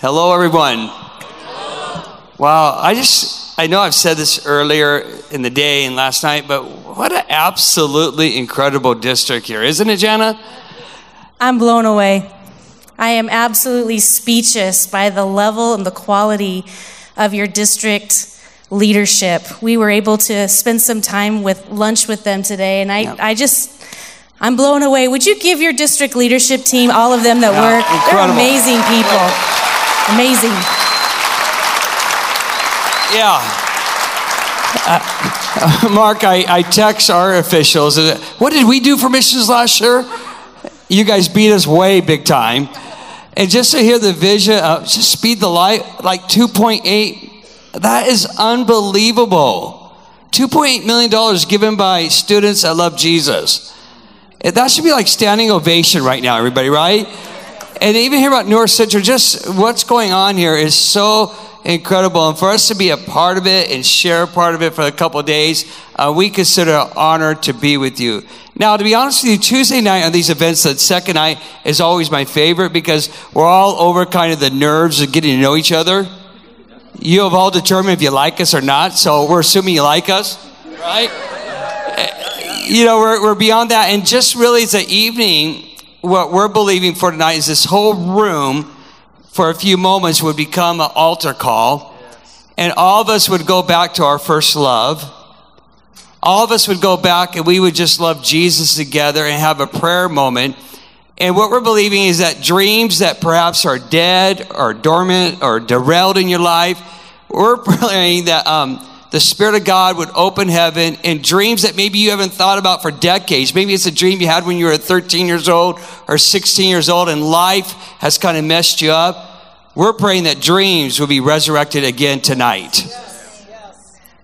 Hello, everyone. Wow, I just, I know I've said this earlier in the day and last night, but what an absolutely incredible district here, isn't it, Jana? I'm blown away. I am absolutely speechless by the level and the quality of your district leadership. We were able to spend some time with lunch with them today, and I, Yep. I just, I'm blown away. Would you give your district leadership team, all of them that Yeah, work? They're amazing people. Amazing. Yeah. Uh, Mark, I, I text our officials. uh, What did we do for missions last year? You guys beat us way big time. And just to hear the vision, uh, just speed the light, like 2.8, that is unbelievable. $2.8 million given by students that love Jesus. That should be like standing ovation right now, everybody, right? And even here about North Central, just what's going on here is so incredible. And for us to be a part of it and share a part of it for a couple days, uh, we consider an honor to be with you. Now, to be honest with you, Tuesday night on these events, that second night is always my favorite because we're all over kind of the nerves of getting to know each other. You have all determined if you like us or not, so we're assuming you like us, right? you know, we're, we're beyond that. And just really, it's an evening. What we're believing for tonight is this whole room for a few moments would become an altar call. And all of us would go back to our first love. All of us would go back and we would just love Jesus together and have a prayer moment. And what we're believing is that dreams that perhaps are dead or dormant or derailed in your life, we're praying that um, the Spirit of God would open heaven and dreams that maybe you haven't thought about for decades. Maybe it's a dream you had when you were 13 years old or 16 years old and life has kind of messed you up. We're praying that dreams will be resurrected again tonight.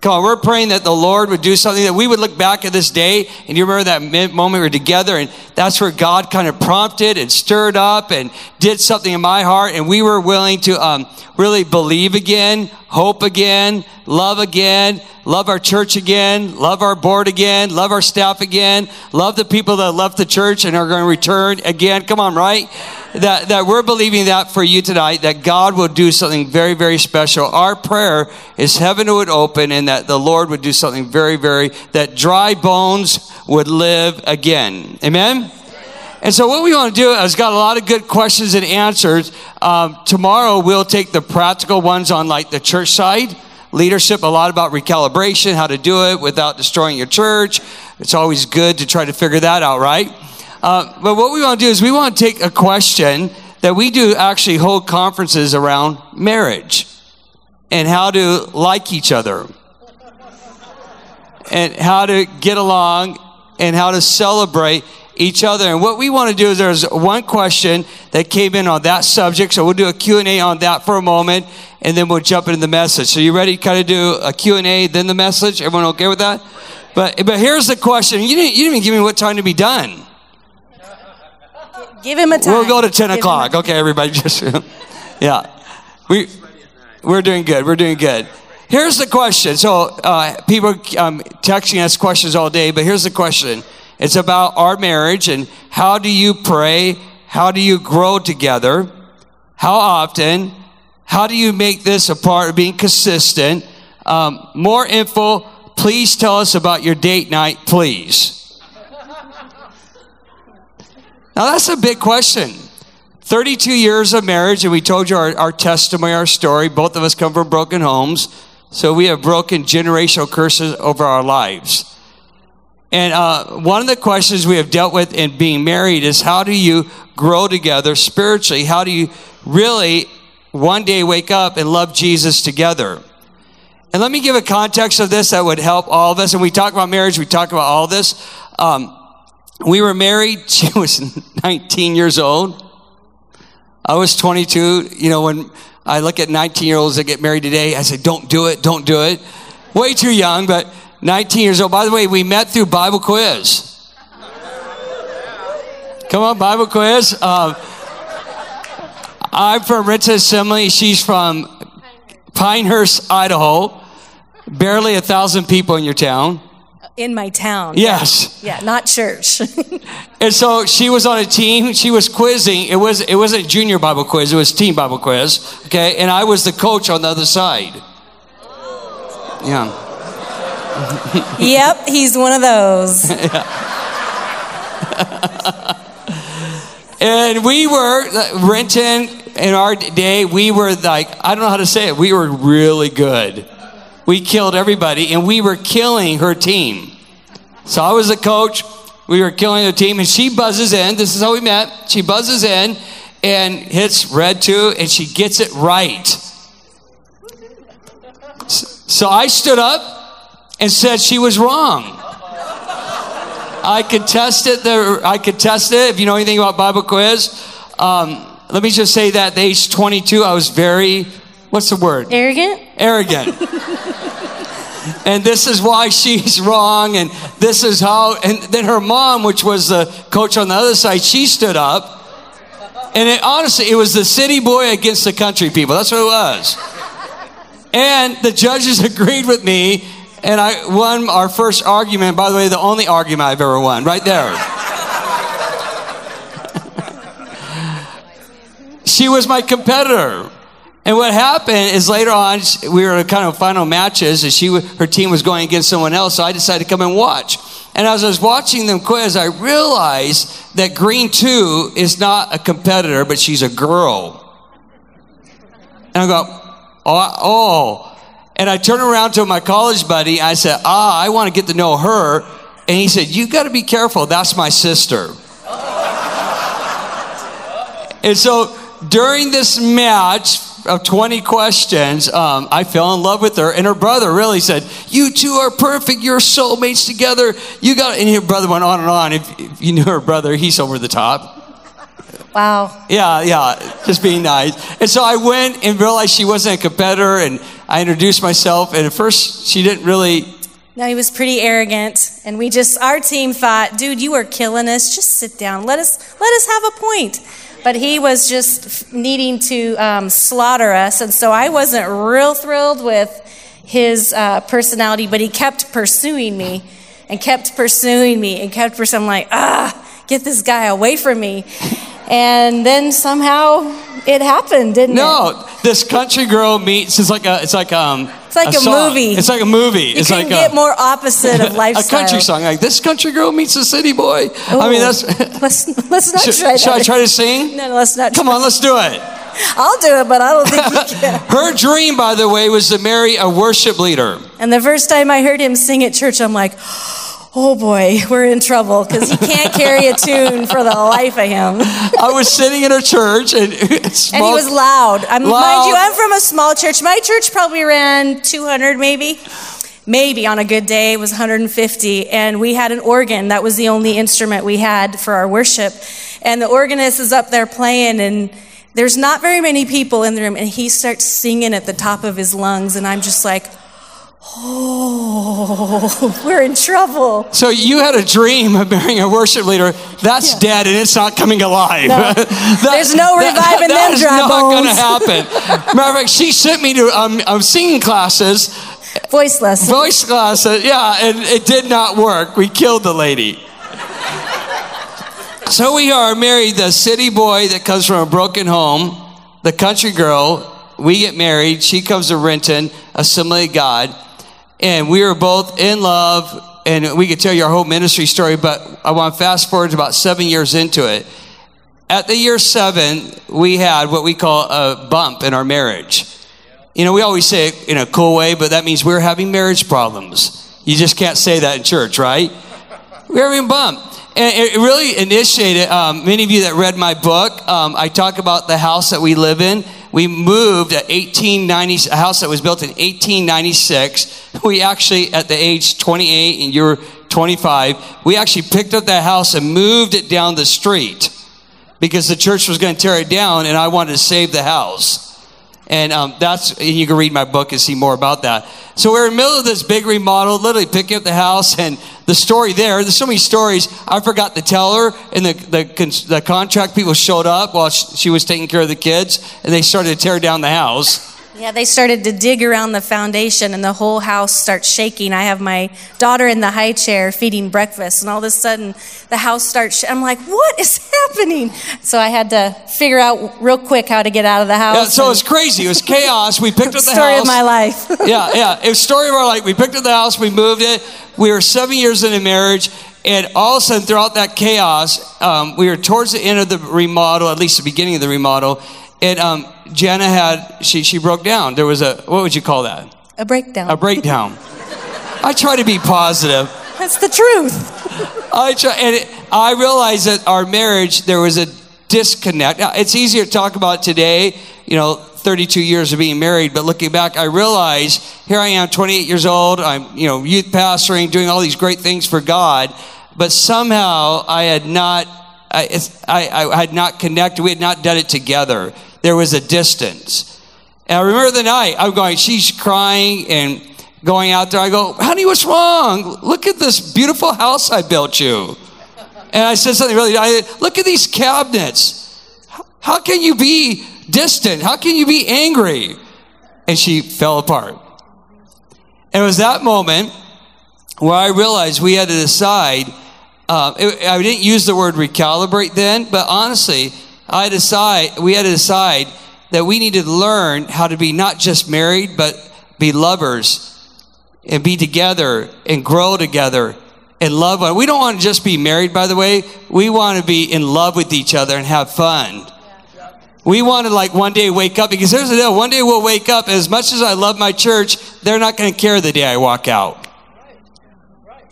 Come on, we're praying that the Lord would do something that we would look back at this day and you remember that moment we were together and that's where God kind of prompted and stirred up and did something in my heart and we were willing to um, really believe again, hope again, love again, love our church again, love our board again, love our staff again, love the people that left the church and are going to return again. Come on, right? That, that we're believing that for you tonight, that God will do something very, very special. Our prayer is heaven would open and that the Lord would do something very, very, that dry bones would live again. Amen? And so, what we want to do is got a lot of good questions and answers. Um, tomorrow, we'll take the practical ones on like the church side, leadership, a lot about recalibration, how to do it without destroying your church. It's always good to try to figure that out, right? Uh, but what we want to do is we want to take a question that we do actually hold conferences around marriage and how to like each other and how to get along and how to celebrate each other. And what we want to do is there's one question that came in on that subject. So we'll do a Q&A on that for a moment and then we'll jump into the message. So you ready to kind of do a Q&A then the message? Everyone okay with that? But, but here's the question. You didn't, you didn't even give me what time to be done. Give him a time. We'll go to 10 Give o'clock. Okay, everybody, just, yeah. We, we're doing good. We're doing good. Here's the question. So, uh, people um, texting us questions all day, but here's the question. It's about our marriage and how do you pray? How do you grow together? How often? How do you make this a part of being consistent? Um, more info, please tell us about your date night, please. Now, that's a big question. 32 years of marriage, and we told you our, our testimony, our story. Both of us come from broken homes, so we have broken generational curses over our lives. And uh, one of the questions we have dealt with in being married is how do you grow together spiritually? How do you really one day wake up and love Jesus together? And let me give a context of this that would help all of us. And we talk about marriage, we talk about all this. Um, we were married, she was 19 years old. I was 22. You know, when I look at 19 year olds that get married today, I say, don't do it, don't do it. Way too young, but 19 years old. By the way, we met through Bible quiz. Come on, Bible quiz. Um, I'm from Ritza Assembly. She's from Pinehurst, Idaho. Barely a thousand people in your town. in my town. Yes. Yeah, not church. And so she was on a team. She was quizzing. It was it wasn't junior Bible quiz. It was team Bible quiz. Okay, and I was the coach on the other side. Yeah. yep, he's one of those. And we were Renton in our day. We were like I don't know how to say it. We were really good. We killed everybody, and we were killing her team. So I was the coach. We were killing the team, and she buzzes in. This is how we met. She buzzes in and hits red two, and she gets it right. So I stood up and said she was wrong. I could test it. There, I could test it. If you know anything about Bible quiz, um, let me just say that at age 22, I was very, what's the word? Arrogant? Arrogant. and this is why she's wrong, and this is how. And then her mom, which was the coach on the other side, she stood up. And it, honestly, it was the city boy against the country people. That's what it was. And the judges agreed with me, and I won our first argument. By the way, the only argument I've ever won, right there. she was my competitor. And what happened is later on, we were in kind of final matches, and she, her team was going against someone else. So I decided to come and watch. And as I was watching them quiz, I realized that Green Two is not a competitor, but she's a girl. And I go, oh, oh. And I turned around to my college buddy. I said, ah, I want to get to know her. And he said, you got to be careful. That's my sister. and so during this match of 20 questions, um, I fell in love with her. And her brother really said, You two are perfect. You're soulmates together. You got. And her brother went on and on. If, if you knew her brother, he's over the top. Wow. Yeah, yeah, just being nice. And so I went and realized she wasn't a competitor, and I introduced myself. And at first, she didn't really. No, he was pretty arrogant, and we just our team thought, dude, you are killing us. Just sit down. Let us let us have a point. But he was just needing to um, slaughter us, and so I wasn't real thrilled with his uh, personality. But he kept pursuing me, and kept pursuing me, and kept pursuing. I'm like, ah, get this guy away from me. And then somehow it happened, didn't No, it? No, this country girl meets. It's like a. It's like um. It's like a song. movie. It's like a movie. You it's like get a, more opposite of lifestyle. a country song. Like this country girl meets a city boy. I mean, Ooh. that's. Let's let's not should, try should I try to sing? No, no, let's not. Come on, let's do it. I'll do it, but I don't think you can. Her dream, by the way, was to marry a worship leader. And the first time I heard him sing at church, I'm like, oh boy, we're in trouble because he can't carry a tune for the life of him. I was sitting in a church, and And he was loud. I'm, Mind you, I'm from a small church. My church probably ran 200 maybe. Maybe on a good day it was 150. And we had an organ. That was the only instrument we had for our worship. And the organist is up there playing and there's not very many people in the room. And he starts singing at the top of his lungs. And I'm just like, oh, we're in trouble. So you had a dream of marrying a worship leader. That's dead, and it's not coming alive. No. That- There's no reviving that them dry not going to happen. Matter of fact, she sent me to um, um, singing classes, Voice lesson. voice classes. Yeah, and it did not work. We killed the lady. So we are married. The city boy that comes from a broken home, the country girl. We get married. She comes to Renton, Assembly of God, and we were both in love. And we could tell you our whole ministry story, but I want to fast forward to about seven years into it. At the year seven, we had what we call a bump in our marriage. You know, we always say it in a cool way, but that means we're having marriage problems. You just can't say that in church, right? We're having a bump. And it really initiated, um, many of you that read my book, um, I talk about the house that we live in. We moved at 1890, a house that was built in 1896. We actually, at the age 28 and you're 25, we actually picked up that house and moved it down the street because the church was going to tear it down and I wanted to save the house. And um, that's, and you can read my book and see more about that. So we're in the middle of this big remodel, literally picking up the house, and the story there, there's so many stories, I forgot to tell her, and the, the, the contract people showed up while she, she was taking care of the kids, and they started to tear down the house. Yeah, they started to dig around the foundation and the whole house starts shaking. I have my daughter in the high chair feeding breakfast, and all of a sudden the house starts. Sh- I'm like, what is happening? So I had to figure out real quick how to get out of the house. Yeah, so it's crazy. It was chaos. We picked up the story house. of my life. yeah, yeah. It was story of our life. We picked up the house, we moved it. We were seven years into marriage, and all of a sudden, throughout that chaos, um, we were towards the end of the remodel, at least the beginning of the remodel, and um, Jana had she she broke down. There was a what would you call that? A breakdown. A breakdown. I try to be positive. That's the truth. I try, and it, I realized that our marriage there was a disconnect. Now, it's easier to talk about today, you know, 32 years of being married, but looking back, I realize here I am, 28 years old. I'm, you know, youth pastoring, doing all these great things for God, but somehow I had not, I, I, I had not connected. We had not done it together. There was a distance. And I remember the night I'm going, she's crying and going out there. I go, honey, what's wrong? Look at this beautiful house I built you. And I said something really, I, look at these cabinets. How can you be distant? How can you be angry? And she fell apart. And it was that moment where I realized we had to decide. Uh, it, I didn't use the word recalibrate then, but honestly, I decide we had to decide that we needed to learn how to be not just married, but be lovers and be together and grow together and love one. We don't want to just be married, by the way. We want to be in love with each other and have fun. We want to like one day wake up because there's a deal. One day we'll wake up. As much as I love my church, they're not going to care the day I walk out.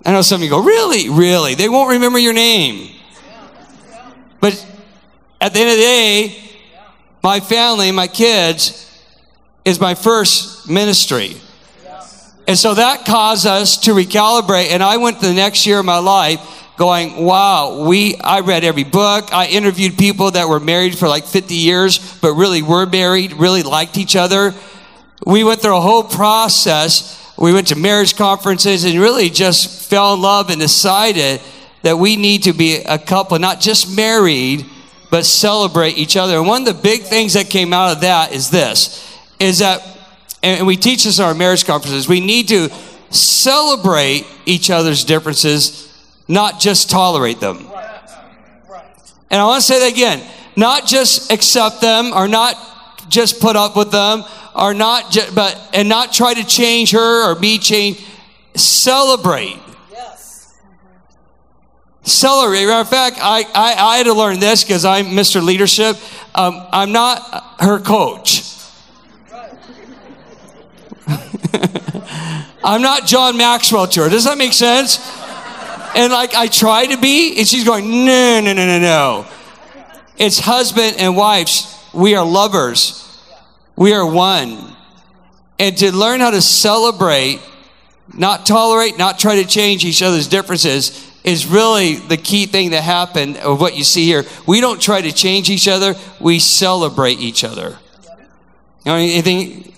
I know some of you go, really, really. They won't remember your name. But at the end of the day, my family, my kids, is my first ministry. And so that caused us to recalibrate. And I went to the next year of my life going, wow, we, I read every book. I interviewed people that were married for like 50 years, but really were married, really liked each other. We went through a whole process. We went to marriage conferences and really just fell in love and decided that we need to be a couple, not just married, but celebrate each other. And one of the big things that came out of that is this, is that and we teach this in our marriage conferences, we need to celebrate each other's differences, not just tolerate them. And I want to say that again not just accept them or not just put up with them or not just, but and not try to change her or be changed celebrate celebrate matter of fact I, I, I had to learn this because i'm mr leadership um, i'm not her coach I'm not John Maxwell to her. Does that make sense? And like I try to be, and she's going, no, no, no, no, no. It's husband and wife. We are lovers. We are one. And to learn how to celebrate, not tolerate, not try to change each other's differences is really the key thing that happened of what you see here. We don't try to change each other, we celebrate each other. You know anything?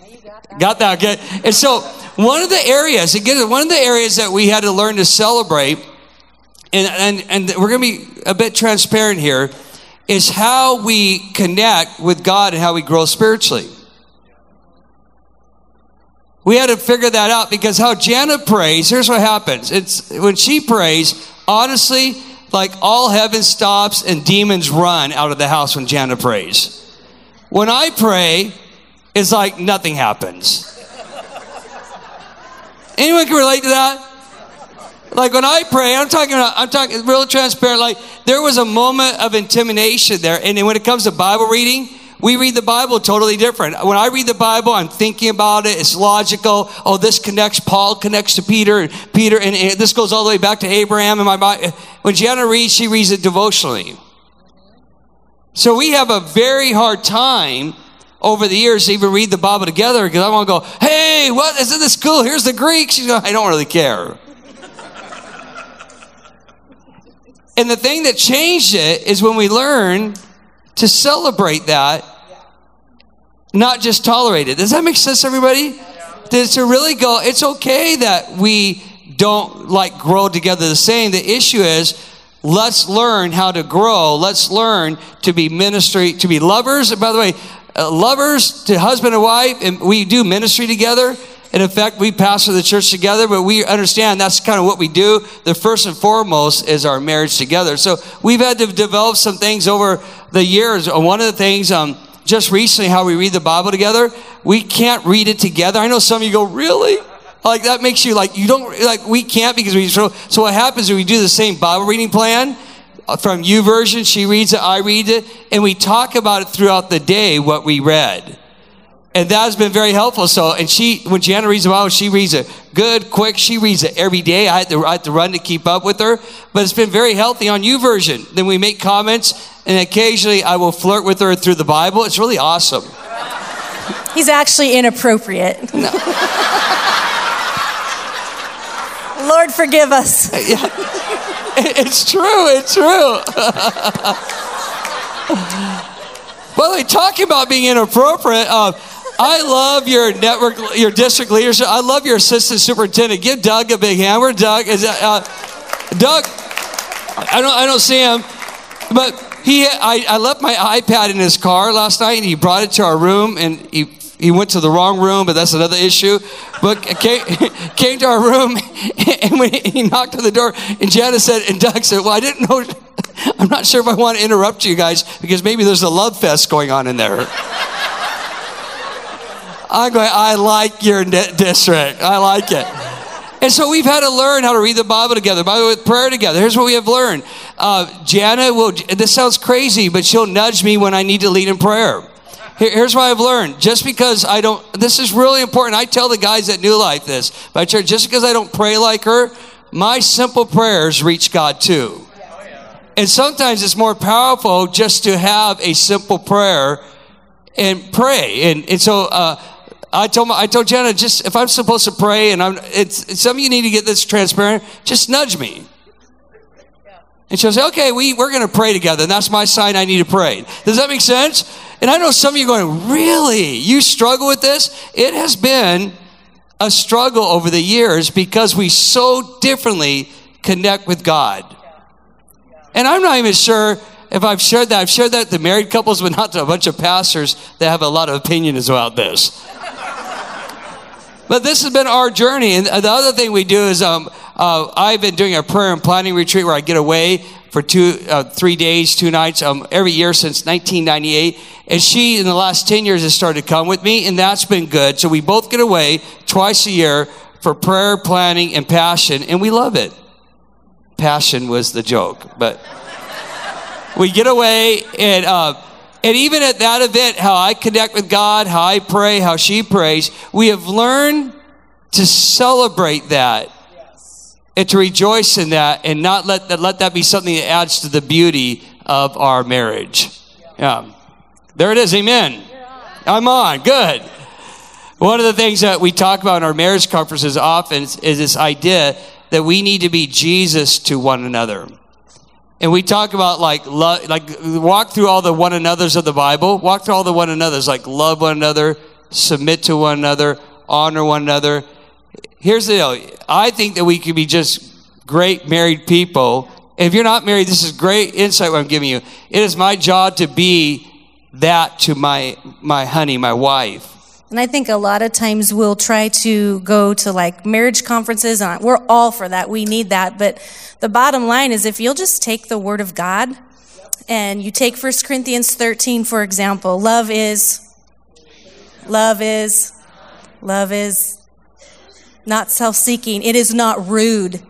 Got that? Good. And so one of the areas, again, one of the areas that we had to learn to celebrate, and, and, and we're going to be a bit transparent here, is how we connect with God and how we grow spiritually. We had to figure that out because how Jana prays, here's what happens. It's when she prays, honestly, like all heaven stops and demons run out of the house when Jana prays. When I pray, it's like nothing happens. Anyone can relate to that? Like when I pray, I'm talking about, I'm talking real transparent. Like there was a moment of intimidation there. And when it comes to Bible reading, we read the Bible totally different. When I read the Bible, I'm thinking about it. It's logical. Oh, this connects. Paul connects to Peter, and Peter, and, and this goes all the way back to Abraham. And my when Jana reads, she reads it devotionally. So we have a very hard time over the years to even read the Bible together because I want to go, hey, what isn't this cool? Here's the Greek. She's going, I don't really care. and the thing that changed it is when we learn to celebrate that, not just tolerate it. Does that make sense, everybody? To really go, it's okay that we don't like grow together the same. The issue is, let's learn how to grow. Let's learn to be ministry, to be lovers. And by the way, uh, lovers to husband and wife, and we do ministry together. And in fact, we pastor the church together, but we understand that's kind of what we do. The first and foremost is our marriage together. So we've had to develop some things over the years. One of the things, um, just recently, how we read the Bible together, we can't read it together. I know some of you go, really? Like that makes you like you don't like we can't because we so so what happens is we do the same Bible reading plan from from YouVersion. She reads it, I read it, and we talk about it throughout the day what we read. And that has been very helpful. So, and she, when Jana reads the Bible, she reads it good, quick. She reads it every day. I had to, I had to run to keep up with her, but it's been very healthy on YouVersion. Then we make comments, and occasionally I will flirt with her through the Bible. It's really awesome. He's actually inappropriate. No. Lord, forgive us. Yeah. It's true. It's true. well, they talking about being inappropriate. Uh, I love your network, your district leadership. I love your assistant superintendent. Give Doug a big hand. Where Doug is? That, uh, Doug, I don't, I don't see him, but he. I, I left my iPad in his car last night, and he brought it to our room, and he he went to the wrong room, but that's another issue. But came, came to our room, and when he knocked on the door, and Janice said, and Doug said, "Well, I didn't know. I'm not sure if I want to interrupt you guys because maybe there's a love fest going on in there." I'm going, I like your district. I like it. And so we've had to learn how to read the Bible together, by Bible with prayer together. Here's what we have learned. Uh, Jana will, this sounds crazy, but she'll nudge me when I need to lead in prayer. Here, here's what I've learned. Just because I don't, this is really important. I tell the guys at New Life this, my church, just because I don't pray like her, my simple prayers reach God too. And sometimes it's more powerful just to have a simple prayer and pray. And, and so, uh, I told my, I told Jana, just if I'm supposed to pray, and I'm, it's, some of you need to get this transparent. Just nudge me. And she'll say, okay, we, we're going to pray together. And that's my sign I need to pray. Does that make sense? And I know some of you going, really? You struggle with this? It has been a struggle over the years because we so differently connect with God. And I'm not even sure if I've shared that. I've shared that to married couples, but not to a bunch of pastors that have a lot of opinions about this. But this has been our journey. And the other thing we do is um, uh, I've been doing a prayer and planning retreat where I get away for two, uh, three days, two nights, um, every year since 1998. And she, in the last 10 years, has started to come with me, and that's been good. So we both get away twice a year for prayer, planning, and passion, and we love it. Passion was the joke, but we get away and, uh, and even at that event, how I connect with God, how I pray, how she prays, we have learned to celebrate that and to rejoice in that and not let that, let that be something that adds to the beauty of our marriage. Yeah. There it is. Amen. I'm on. Good. One of the things that we talk about in our marriage conferences often is, is this idea that we need to be Jesus to one another. And we talk about like love, like walk through all the one another's of the Bible. Walk through all the one another's, like love one another, submit to one another, honor one another. Here's the deal. I think that we could be just great married people. If you're not married, this is great insight what I'm giving you. It is my job to be that to my my honey, my wife. And I think a lot of times we'll try to go to like marriage conferences, and we're all for that. We need that. But the bottom line is if you'll just take the word of God and you take 1 Corinthians 13, for example, love is, love is, love is not self seeking, it is not rude.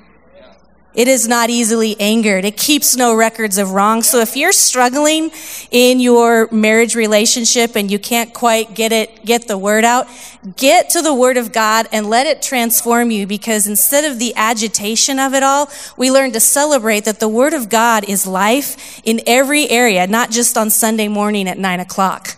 It is not easily angered. It keeps no records of wrong. So if you're struggling in your marriage relationship and you can't quite get it, get the word out, get to the word of God and let it transform you because instead of the agitation of it all, we learn to celebrate that the word of God is life in every area, not just on Sunday morning at nine o'clock.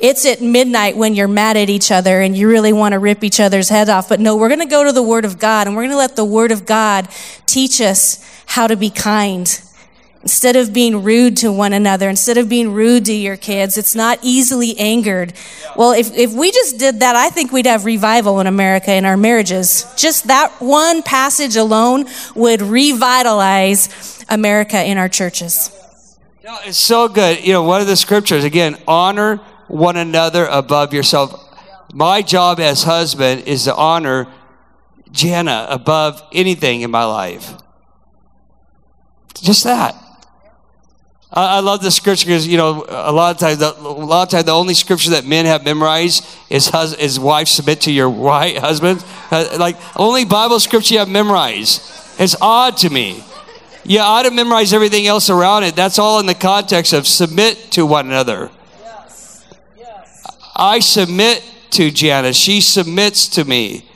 It's at midnight when you're mad at each other and you really want to rip each other's head off. But no, we're going to go to the Word of God and we're going to let the Word of God teach us how to be kind. Instead of being rude to one another, instead of being rude to your kids, it's not easily angered. Well, if, if we just did that, I think we'd have revival in America in our marriages. Just that one passage alone would revitalize America in our churches. No, it's so good. You know, one of the scriptures, again, honor one another above yourself. My job as husband is to honor Jana above anything in my life. Just that. I, I love the scripture because you know a lot of times, the, a lot of times, the only scripture that men have memorized is hus- is wife submit to your wife husband. Uh, like only Bible scripture you have memorized. It's odd to me. You ought to memorize everything else around it. That's all in the context of submit to one another. I submit to Janice. She submits to me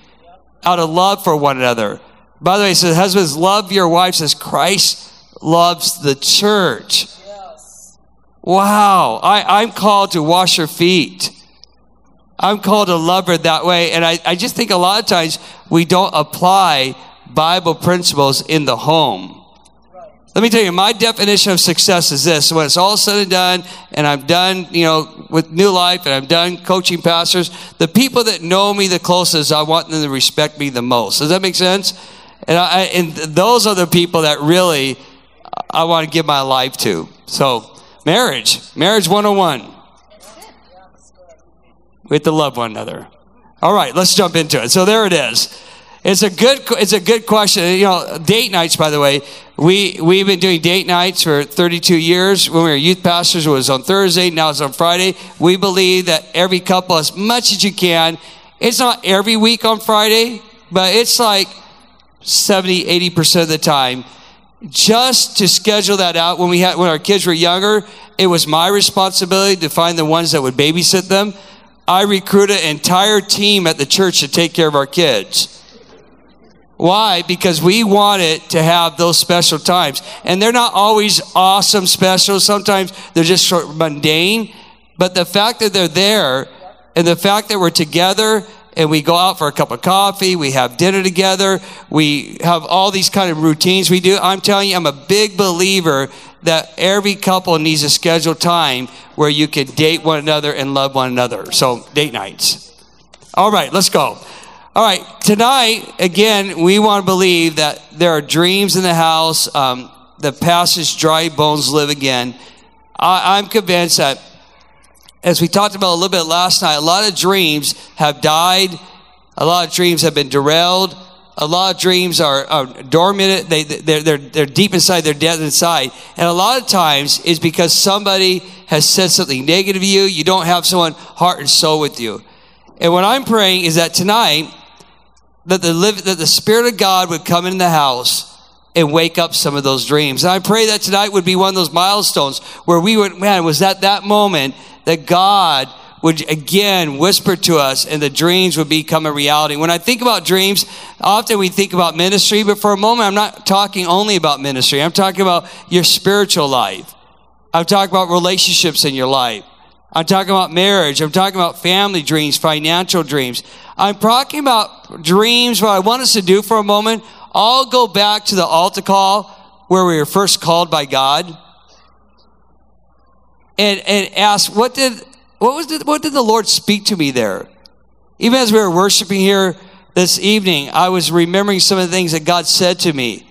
out of love for one another. By the way, it says, Husbands, love your wives as Christ loves the church. Yes. Wow. I, I'm called to wash her feet. I'm called to love her that way. And I, I just think a lot of times we don't apply Bible principles in the home. Let me tell you, my definition of success is this. When it's all said and done, and I'm done, you know, with New Life, and I'm done coaching pastors, the people that know me the closest, I want them to respect me the most. Does that make sense? And, I, and those are the people that really I want to give my life to. So, marriage, marriage 101. We have to love one another. All right, let's jump into it. So there it is. It's a good it's a good question. You know, date nights by the way, we we've been doing date nights for 32 years. When we were youth pastors it was on Thursday, now it's on Friday. We believe that every couple as much as you can. It's not every week on Friday, but it's like 70, 80% of the time just to schedule that out when we had when our kids were younger it was my responsibility to find the ones that would babysit them i recruited an entire team at the church to take care of our kids why? Because we want it to have those special times. And they're not always awesome special. Sometimes they're just sort of mundane. But the fact that they're there and the fact that we're together and we go out for a cup of coffee, we have dinner together, we have all these kind of routines we do. I'm telling you, I'm a big believer that every couple needs a scheduled time where you can date one another and love one another. So, date nights. All right, let's go. All right, tonight, again, we want to believe that there are dreams in the house. Um, the passage, dry bones live again. I, I'm convinced that, as we talked about a little bit last night, a lot of dreams have died, a lot of dreams have been derailed, a lot of dreams are, are dormant, they, they're, they're, they're deep inside, they're dead inside. And a lot of times is because somebody has said something negative to you, you don't have someone heart and soul with you. And what I'm praying is that tonight, that the, live, that the Spirit of God would come in the house and wake up some of those dreams. And I pray that tonight would be one of those milestones where we would, man, was that that moment that God would again whisper to us and the dreams would become a reality. When I think about dreams, often we think about ministry, but for a moment, I'm not talking only about ministry. I'm talking about your spiritual life. I'm talking about relationships in your life. I'm talking about marriage. I'm talking about family dreams, financial dreams. I'm talking about dreams. What I want us to do for a moment, I'll go back to the altar call where we were first called by God and, and ask, what did, what was the, what did the Lord speak to me there? Even as we were worshiping here this evening, I was remembering some of the things that God said to me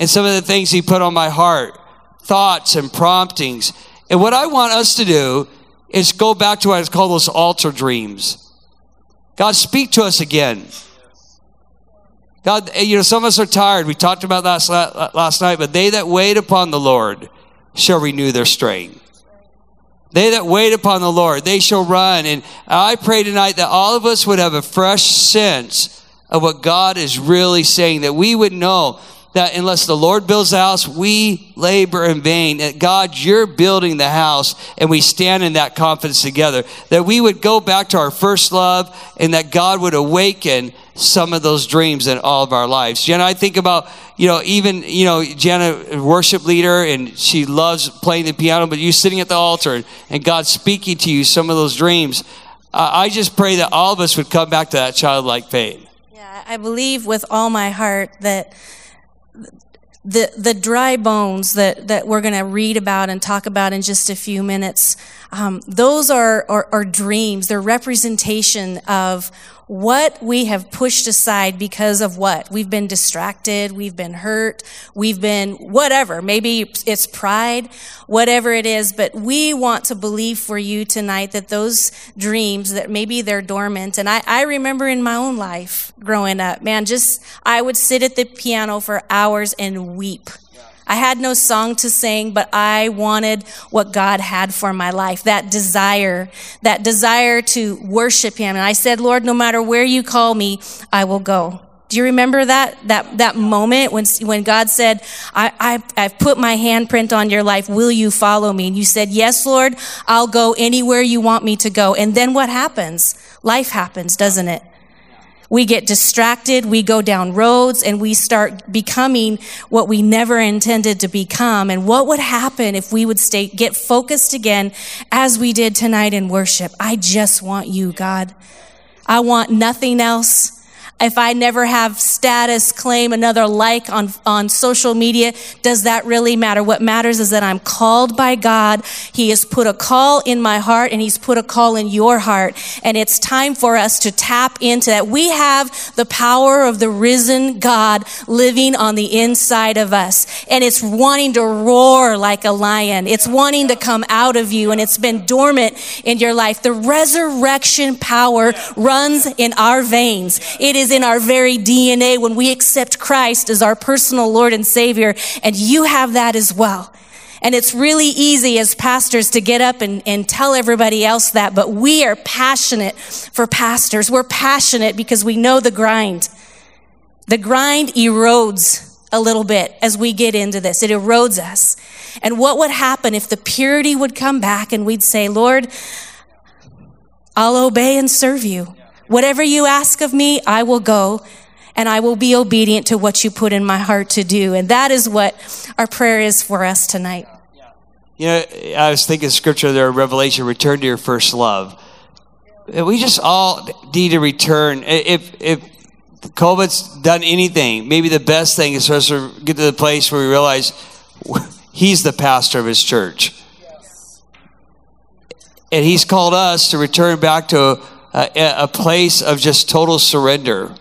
and some of the things He put on my heart, thoughts and promptings. And what I want us to do is go back to what I call those altar dreams. God, speak to us again. God, you know, some of us are tired. We talked about that last night, but they that wait upon the Lord shall renew their strength. They that wait upon the Lord, they shall run. And I pray tonight that all of us would have a fresh sense of what God is really saying, that we would know that unless the Lord builds the house, we labor in vain. That God, you're building the house, and we stand in that confidence together. That we would go back to our first love, and that God would awaken some of those dreams in all of our lives. Jana, I think about, you know, even, you know, Jana, worship leader, and she loves playing the piano, but you sitting at the altar and God speaking to you some of those dreams. Uh, I just pray that all of us would come back to that childlike faith. Yeah, I believe with all my heart that the the dry bones that that we're going to read about and talk about in just a few minutes um, those are, are, are dreams. They're representation of what we have pushed aside because of what? We've been distracted, we've been hurt, we've been whatever. Maybe it's pride, whatever it is, but we want to believe for you tonight that those dreams that maybe they're dormant. And I, I remember in my own life growing up, man, just I would sit at the piano for hours and weep I had no song to sing, but I wanted what God had for my life. That desire, that desire to worship Him. And I said, Lord, no matter where you call me, I will go. Do you remember that, that, that moment when, when God said, I, I, I've put my handprint on your life. Will you follow me? And you said, yes, Lord, I'll go anywhere you want me to go. And then what happens? Life happens, doesn't it? We get distracted, we go down roads, and we start becoming what we never intended to become. And what would happen if we would stay, get focused again as we did tonight in worship? I just want you, God. I want nothing else if I never have status, claim another like on, on social media, does that really matter? What matters is that I'm called by God. He has put a call in my heart and He's put a call in your heart. And it's time for us to tap into that. We have the power of the risen God living on the inside of us. And it's wanting to roar like a lion. It's wanting to come out of you and it's been dormant in your life. The resurrection power runs in our veins. It is is in our very DNA when we accept Christ as our personal Lord and Savior, and you have that as well. And it's really easy as pastors to get up and, and tell everybody else that, but we are passionate for pastors. We're passionate because we know the grind. The grind erodes a little bit as we get into this. It erodes us. And what would happen if the purity would come back and we'd say, Lord, I'll obey and serve you. Whatever you ask of me, I will go and I will be obedient to what you put in my heart to do. And that is what our prayer is for us tonight. You know, I was thinking scripture there, Revelation, return to your first love. We just all need to return. If, if COVID's done anything, maybe the best thing is for us to get to the place where we realize he's the pastor of his church. And he's called us to return back to a, a place of just total surrender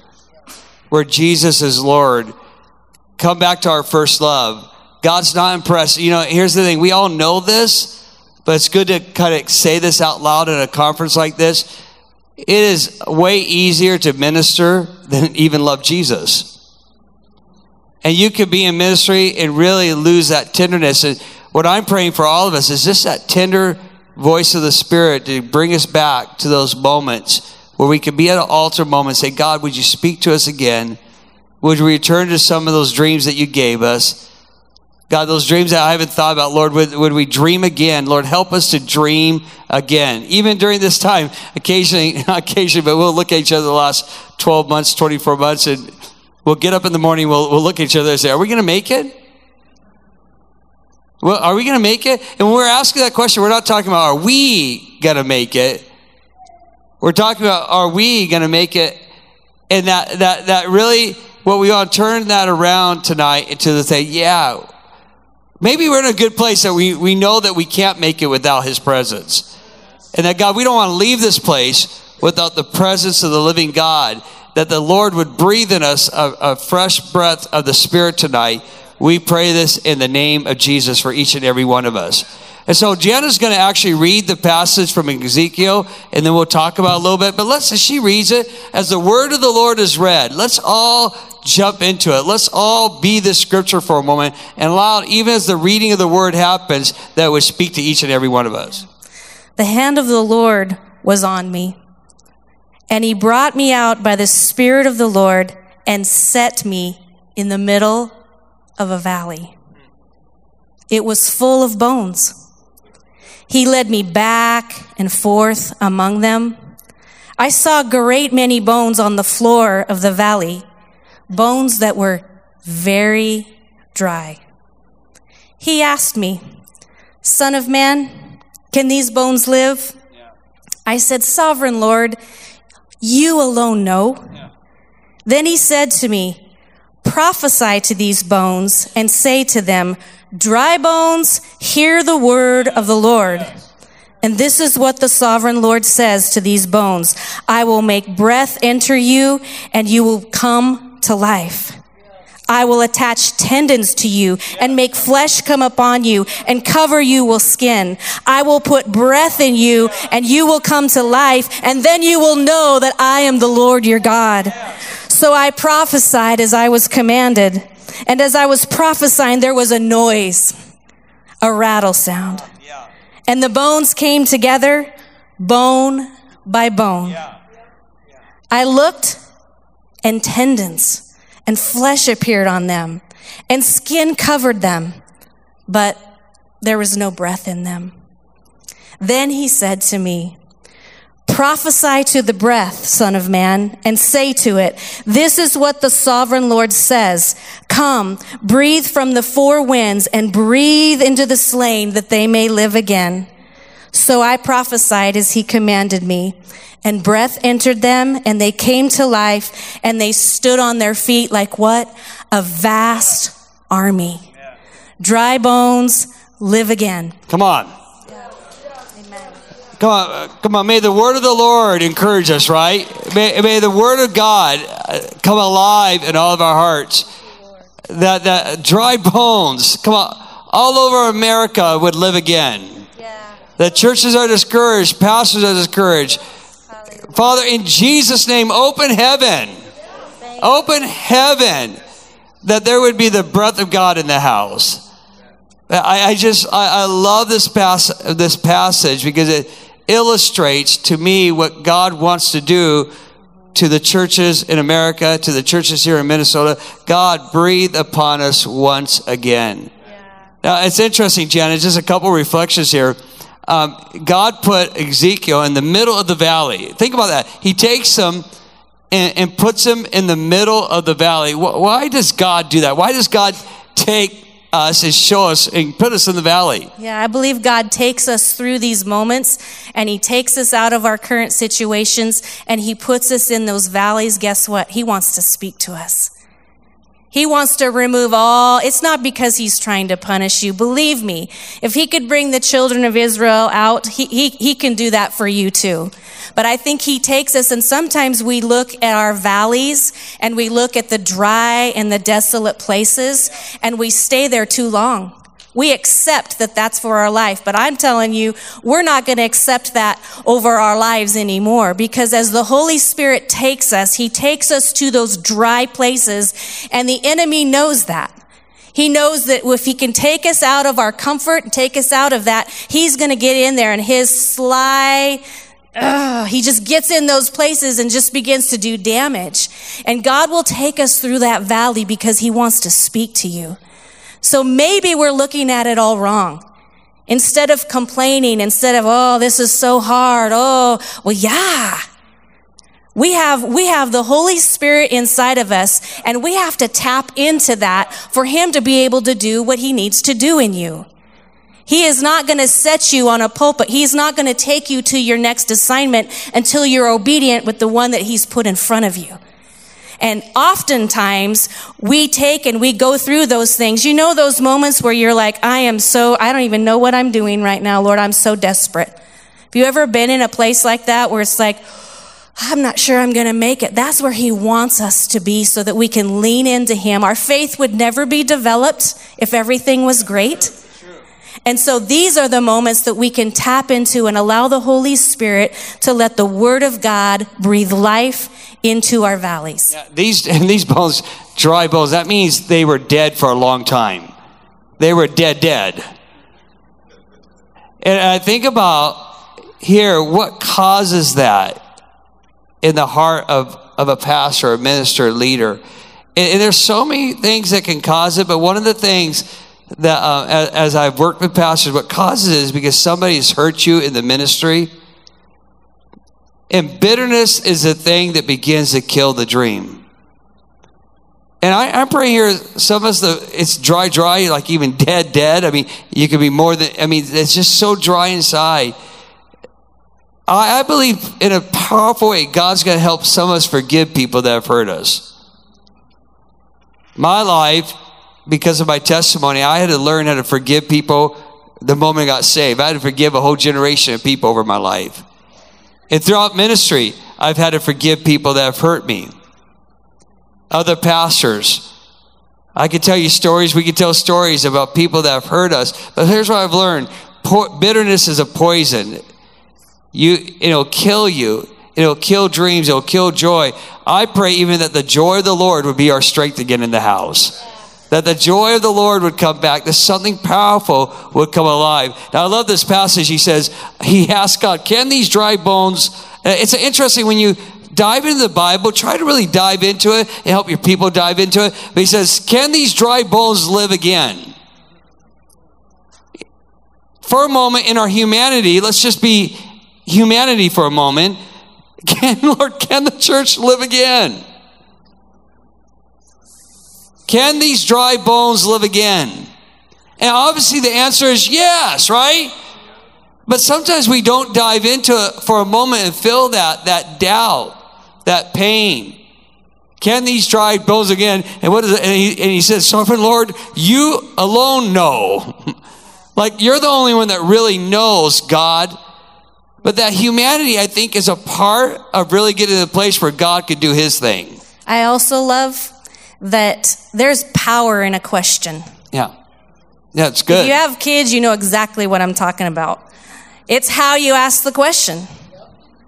where Jesus is Lord. Come back to our first love. God's not impressed. You know, here's the thing we all know this, but it's good to kind of say this out loud at a conference like this. It is way easier to minister than even love Jesus. And you could be in ministry and really lose that tenderness. And what I'm praying for all of us is just that tender voice of the Spirit to bring us back to those moments where we could be at an altar moment and say, God, would you speak to us again? Would we return to some of those dreams that you gave us? God, those dreams that I haven't thought about, Lord, would, would we dream again? Lord, help us to dream again. Even during this time, occasionally, not occasionally, but we'll look at each other the last 12 months, 24 months, and we'll get up in the morning, we'll, we'll look at each other and say, Are we going to make it? Well, are we going to make it? And when we're asking that question, we're not talking about are we going to make it? We're talking about are we going to make it? And that, that, that really, what we want to turn that around tonight into the thing, yeah, maybe we're in a good place that we, we know that we can't make it without his presence. And that God, we don't want to leave this place without the presence of the living God. That the Lord would breathe in us a, a fresh breath of the Spirit tonight we pray this in the name of Jesus for each and every one of us. And so Jana's going to actually read the passage from Ezekiel, and then we'll talk about a little bit. But let's, as she reads it, as the word of the Lord is read, let's all jump into it. Let's all be the scripture for a moment and allow, even as the reading of the word happens, that would speak to each and every one of us. The hand of the Lord was on me, and he brought me out by the Spirit of the Lord and set me in the middle of a valley. It was full of bones. He led me back and forth among them. I saw a great many bones on the floor of the valley, bones that were very dry. He asked me, Son of man, can these bones live? Yeah. I said, Sovereign Lord, you alone know. Yeah. Then he said to me, prophesy to these bones and say to them, Dry bones, hear the word of the Lord. And this is what the sovereign Lord says to these bones. I will make breath enter you and you will come to life. I will attach tendons to you and make flesh come upon you and cover you with skin. I will put breath in you and you will come to life and then you will know that I am the Lord your God. So I prophesied as I was commanded. And as I was prophesying, there was a noise, a rattle sound. And the bones came together, bone by bone. I looked, and tendons and flesh appeared on them, and skin covered them, but there was no breath in them. Then he said to me, Prophesy to the breath, Son of Man, and say to it, This is what the sovereign Lord says. Come, breathe from the four winds and breathe into the slain that they may live again. So I prophesied as he commanded me, and breath entered them, and they came to life, and they stood on their feet like what? A vast army. Dry bones live again. Come on. Come on, come on. May the word of the Lord encourage us, right? May, may the word of God uh, come alive in all of our hearts. That, that dry bones, come on, all over America would live again. Yeah. That churches are discouraged, pastors are discouraged. Father, in Jesus' name, open heaven. Open heaven. That there would be the breath of God in the house. I, I just, I, I love this, pass, this passage because it illustrates to me what God wants to do to the churches in America, to the churches here in Minnesota. God, breathe upon us once again. Now, it's interesting, Jana, just a couple reflections here. Um, God put Ezekiel in the middle of the valley. Think about that. He takes him and, and puts him in the middle of the valley. Wh- Why does God do that? Why does God take Uh, us and show us and put us in the valley? Yeah, I believe God takes us through these moments and He takes us out of our current situations and He puts us in those valleys. Guess what? He wants to speak to us. He wants to remove all, it's not because he's trying to punish you. Believe me, if he could bring the children of Israel out, he, he, he can do that for you too. But I think he takes us and sometimes we look at our valleys and we look at the dry and the desolate places and we stay there too long. We accept that that's for our life, but I'm telling you, we're not going to accept that over our lives anymore because as the Holy Spirit takes us, He takes us to those dry places and the enemy knows that. He knows that if he can take us out of our comfort and take us out of that, he's going to get in there and his sly, Ugh, he just gets in those places and just begins to do damage. And God will take us through that valley because he wants to speak to you. So maybe we're looking at it all wrong. Instead of complaining, instead of, oh, this is so hard. Oh, well, yeah. We have, we have the Holy Spirit inside of us and we have to tap into that for Him to be able to do what He needs to do in you. He is not going to set you on a pulpit. He's not going to take you to your next assignment until you're obedient with the one that He's put in front of you. And oftentimes we take and we go through those things. You know, those moments where you're like, I am so, I don't even know what I'm doing right now, Lord. I'm so desperate. Have you ever been in a place like that where it's like, I'm not sure I'm going to make it. That's where he wants us to be so that we can lean into him. Our faith would never be developed if everything was great. And so these are the moments that we can tap into and allow the Holy Spirit to let the Word of God breathe life into our valleys. Yeah, these and these bones, dry bones. That means they were dead for a long time. They were dead, dead. And I think about here what causes that in the heart of, of a pastor, a minister, a leader. And, and there's so many things that can cause it, but one of the things that uh, as, as I've worked with pastors, what causes it is because somebody's hurt you in the ministry. And bitterness is the thing that begins to kill the dream. And I, I'm praying here, some of us, the, it's dry, dry, like even dead, dead. I mean, you can be more than, I mean, it's just so dry inside. I, I believe in a powerful way, God's going to help some of us forgive people that have hurt us. My life, because of my testimony, I had to learn how to forgive people the moment I got saved. I had to forgive a whole generation of people over my life. And throughout ministry, I've had to forgive people that have hurt me. Other pastors. I could tell you stories, we could tell stories about people that have hurt us. But here's what I've learned po- bitterness is a poison. You, it'll kill you. It'll kill dreams. It'll kill joy. I pray even that the joy of the Lord would be our strength again in the house. That the joy of the Lord would come back, that something powerful would come alive. Now, I love this passage. He says, He asked God, Can these dry bones? Uh, it's interesting when you dive into the Bible, try to really dive into it and help your people dive into it. But He says, Can these dry bones live again? For a moment in our humanity, let's just be humanity for a moment. Can, Lord, can the church live again? Can these dry bones live again? And obviously the answer is yes, right? But sometimes we don't dive into it for a moment and feel that, that doubt, that pain. Can these dry bones again? And what is it? And he, and he says, Sovereign Lord, you alone know. like you're the only one that really knows, God. But that humanity, I think, is a part of really getting to the place where God could do his thing. I also love that there's power in a question. Yeah. Yeah, it's good. If you have kids, you know exactly what I'm talking about. It's how you ask the question,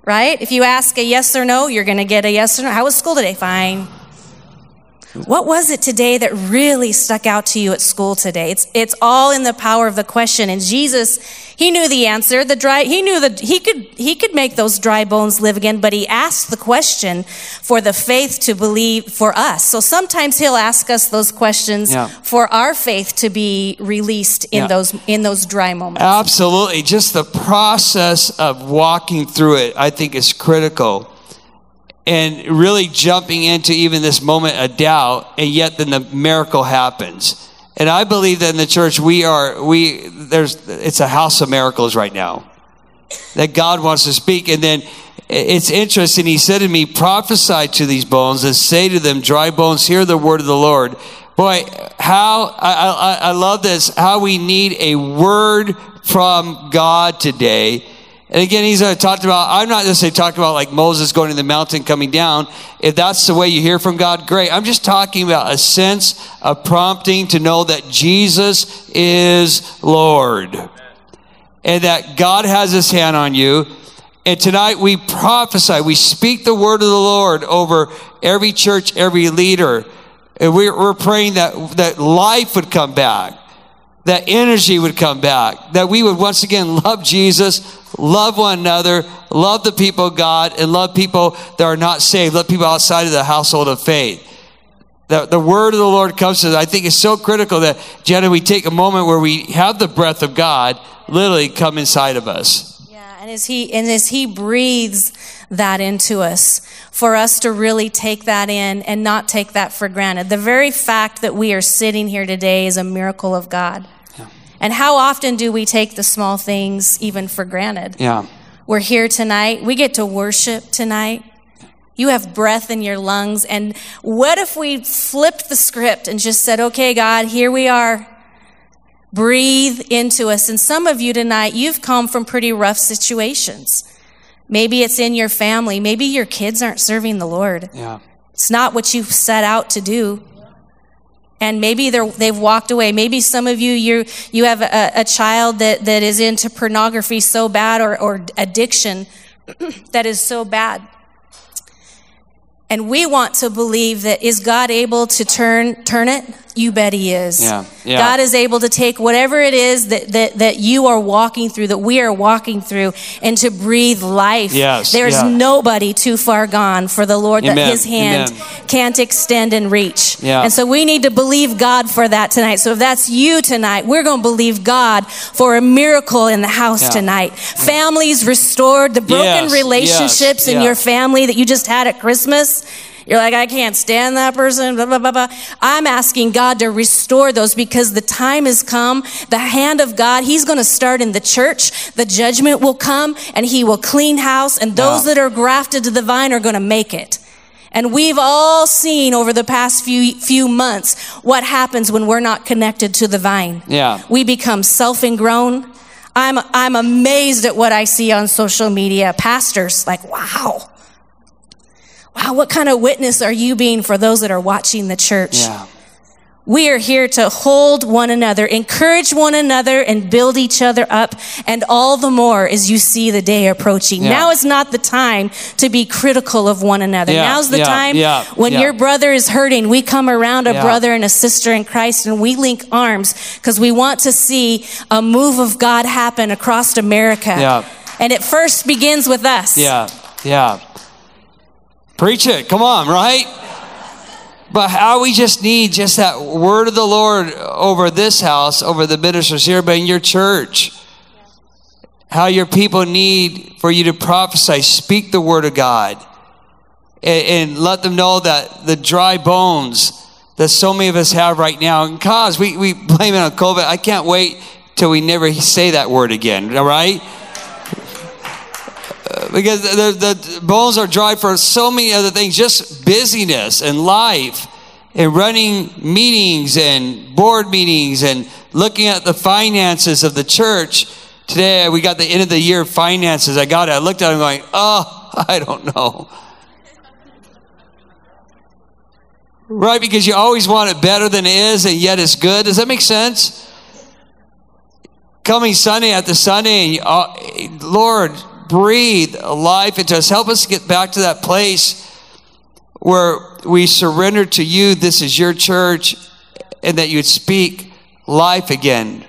right? If you ask a yes or no, you're going to get a yes or no. How was school today? Fine. What was it today that really stuck out to you at school today? It's, it's all in the power of the question. And Jesus, he knew the answer. The dry, he knew that he could, he could make those dry bones live again, but he asked the question for the faith to believe for us. So sometimes he'll ask us those questions Yeah. for our faith to be released in Yeah. those, in those dry moments. Absolutely. Just the process of walking through it, I think, is critical. And really jumping into even this moment of doubt, and yet then the miracle happens. And I believe that in the church we are we there's it's a house of miracles right now. That God wants to speak. And then it's interesting, he said to me, prophesy to these bones and say to them, dry bones, hear the word of the Lord. Boy, how I, I, I love this, how we need a word from God today. And again, he's uh, talked about, I'm not necessarily talking about like Moses going to the mountain, coming down. If that's the way you hear from God, great. I'm just talking about a sense of prompting to know that Jesus is Lord and that God has his hand on you. And tonight we prophesy, we speak the word of the Lord over every church, every leader. And we're, we're praying that, that life would come back, that energy would come back, that we would once again love Jesus, love one another, love the people of God, and love people that are not saved, love people outside of the household of faith. The, the word of the Lord comes to us. I think it's so critical that, Jana, we take a moment where we have the breath of God literally come inside of us. Yeah, and as he and as he breathes that into us, for us to really take that in and not take that for granted. The very fact that we are sitting here today is a miracle of God. And how often do we take the small things even for granted? Yeah. We're here tonight. We get to worship tonight. You have breath in your lungs. And what if we flipped the script and just said, okay, God, here we are. Breathe into us. And some of you tonight, you've come from pretty rough situations. Maybe it's in your family. Maybe your kids aren't serving the Lord. Yeah. It's not what you set out to do. And maybe they've walked away. Maybe some of you, you you have a, a child that, that is into pornography so bad or, or addiction that is so bad. And we want to believe that is God able to turn turn it? You bet he is. Yeah, yeah. God is able to take whatever it is that, that, that you are walking through, that we are walking through, and to breathe life. Yes, There's yeah. nobody too far gone for the Lord Amen, that his hand amen. can't extend and reach. Yeah. And so we need to believe God for that tonight. So if that's you tonight, we're going to believe God for a miracle in the house Yeah. tonight. Families restored, the broken Yes, relationships yes, in your family that you just had at Christmas. You're like, I can't stand that person, blah, blah, blah, blah. I'm asking God to restore those because the time has come. The hand of God, He's going to start in the church. The judgment will come and He will clean house and those Yeah. that are grafted to the vine are going to make it. And we've all seen over the past few, few months what happens when we're not connected to the vine. Yeah. We become self-ingrown. I'm, I'm amazed at what I see on social media. Pastors, like, wow. Wow, what kind of witness are you being for those that are watching the church? Yeah. We are here to hold one another, encourage one another, and build each other up, and all the more as you see the day approaching. Yeah. Now is not the time to be critical of one another. Yeah, Now's the yeah, time when your brother is hurting. We come around a brother and a sister in Christ and we link arms because we want to see a move of God happen across America. And it first begins with us. Yeah, yeah. Preach it. Come on, right? But how we just need just that word of the Lord over this house, over the ministers here, but in your church. How your people need for you to prophesy, speak the word of God, and, and let them know that the dry bones that so many of us have right now, and cause we, we blame it on COVID. I can't wait till we never say that word again, all right? Because the, the bones are dry for so many other things just busyness and life and running meetings and board meetings and looking at the finances of the church. Today we got the end of the year finances. I got it. I looked at it and I'm going oh i don't know. Right because you always want it better than it is and yet it's good. Does that make sense? Coming Sunday after Sunday, and uh, Lord, breathe life into us. Help us get back to that place where we surrender to you. This is your church, and that you'd speak life again.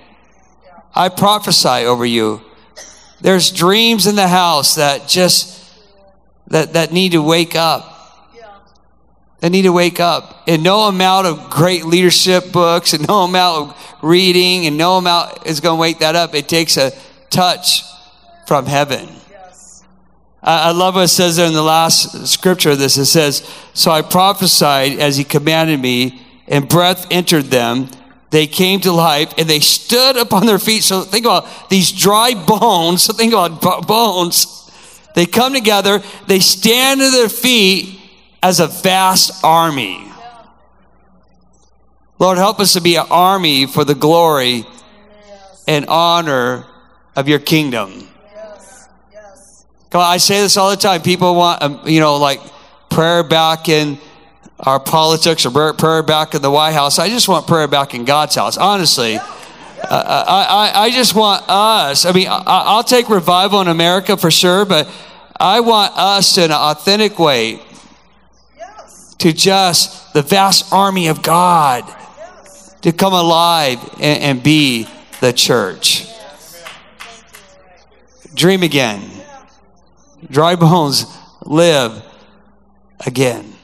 I prophesy over you. There's dreams in the house that just that that need to wake up. They need to wake up. And no amount of great leadership books and no amount of reading and no amount is going to wake that up. It takes a touch from heaven. I love what it says there in the last scripture of this. It says, So I prophesied as he commanded me, and breath entered them. They came to life and they stood upon their feet. So think about these dry bones. So think about bones. They come together, they stand to their feet as a vast army. Lord, help us to be an army for the glory and honor of your kingdom. Come on, I say this all the time. People want, um, you know, like prayer back in our politics or prayer- back in the White House. I just want prayer back in God's house, honestly. Uh, I, I, I just want us. I mean, I, I'll take revival in America for sure, but I want us in an authentic way to just the vast army of God to come alive and, and be the church. Dream again. Dry bones live again.